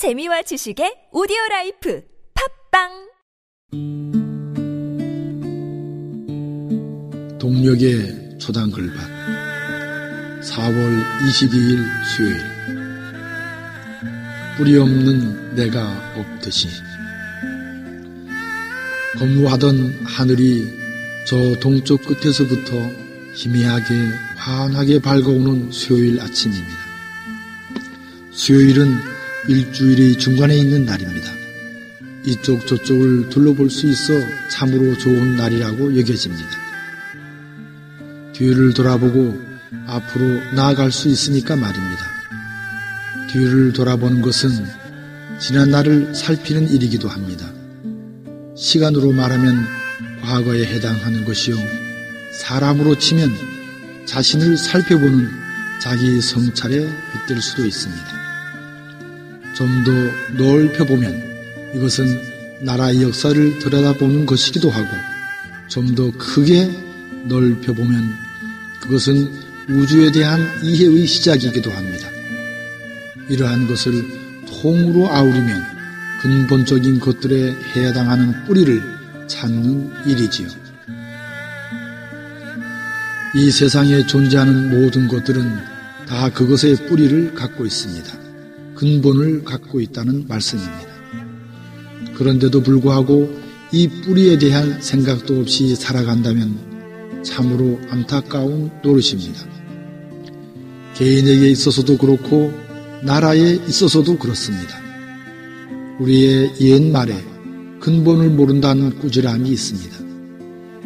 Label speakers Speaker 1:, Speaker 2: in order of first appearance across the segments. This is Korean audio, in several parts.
Speaker 1: 재미와 지식의 오디오 라이프 팟빵
Speaker 2: 동녘의 초당글밭 4월 22일 수요일 뿌리 없는 내가 없듯이 건무하던 하늘이 저 동쪽 끝에서부터 희미하게 환하게 밝아오는 수요일 아침입니다. 수요일은 일주일의 중간에 있는 날입니다. 이쪽 저쪽을 둘러볼 수 있어 참으로 좋은 날이라고 여겨집니다. 뒤를 돌아보고 앞으로 나아갈 수 있으니까 말입니다. 뒤를 돌아보는 것은 지난 날을 살피는 일이기도 합니다. 시간으로 말하면 과거에 해당하는 것이요. 사람으로 치면 자신을 살펴보는 자기 성찰에 빗댈 수도 있습니다. 좀 더 넓혀보면 이것은 나라의 역사를 들여다보는 것이기도 하고 좀 더 크게 넓혀보면 그것은 우주에 대한 이해의 시작이기도 합니다. 이러한 것을 통으로 아우르면 근본적인 것들에 해당하는 뿌리를 찾는 일이지요. 이 세상에 존재하는 모든 것들은 다 그것의 뿌리를 갖고 있습니다. 근본을 갖고 있다는 말씀입니다. 그런데도 불구하고 이 뿌리에 대한 생각도 없이 살아간다면 참으로 안타까운 노릇입니다. 개인에게 있어서도 그렇고 나라에 있어서도 그렇습니다. 우리의 옛말에 근본을 모른다는 꾸지람이 있습니다.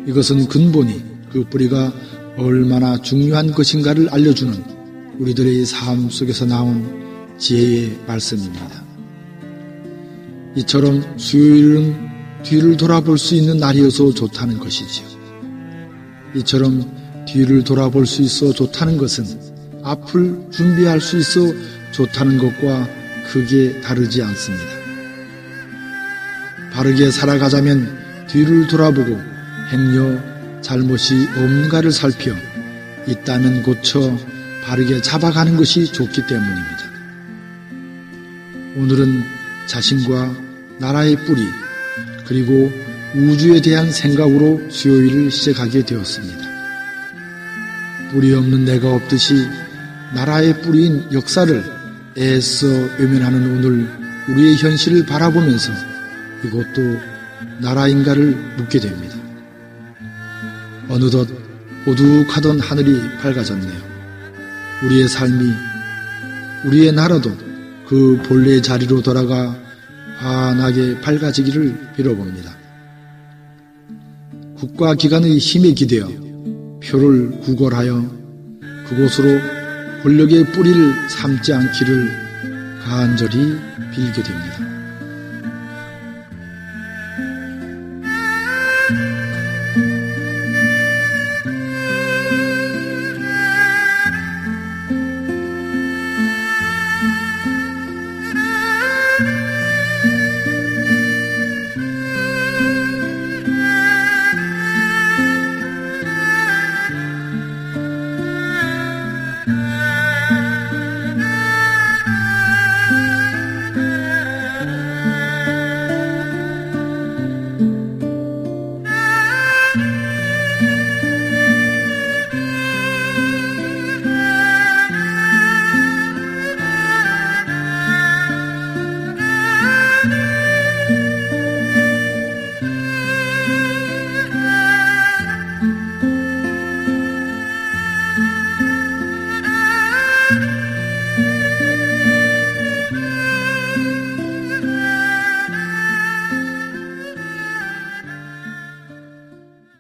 Speaker 2: 이것은 근본이 그 뿌리가 얼마나 중요한 것인가를 알려주는 우리들의 삶 속에서 나온 지혜의 말씀입니다. 이처럼 수요일은 뒤를 돌아볼 수 있는 날이어서 좋다는 것이지요. 이처럼 뒤를 돌아볼 수 있어 좋다는 것은 앞을 준비할 수 있어 좋다는 것과 크게 다르지 않습니다. 바르게 살아가자면 뒤를 돌아보고 행여 잘못이 없는가를 살펴 있다면 고쳐 바르게 잡아가는 것이 좋기 때문입니다. 오늘은 자신과 나라의 뿌리 그리고 우주에 대한 생각으로 수요일을 시작하게 되었습니다. 뿌리 없는 내가 없듯이 나라의 뿌리인 역사를 애써 외면하는 오늘 우리의 현실을 바라보면서 이것도 나라인가를 묻게 됩니다. 어느덧 오둑하던 하늘이 밝아졌네요. 우리의 삶이, 우리의 나라도 그 본래의 자리로 돌아가 환하게 밝아지기를 빌어봅니다. 국가 기관의 힘에 기대어 표를 구걸하여 그곳으로 권력의 뿌리를 삼지 않기를 간절히 빌게 됩니다. mm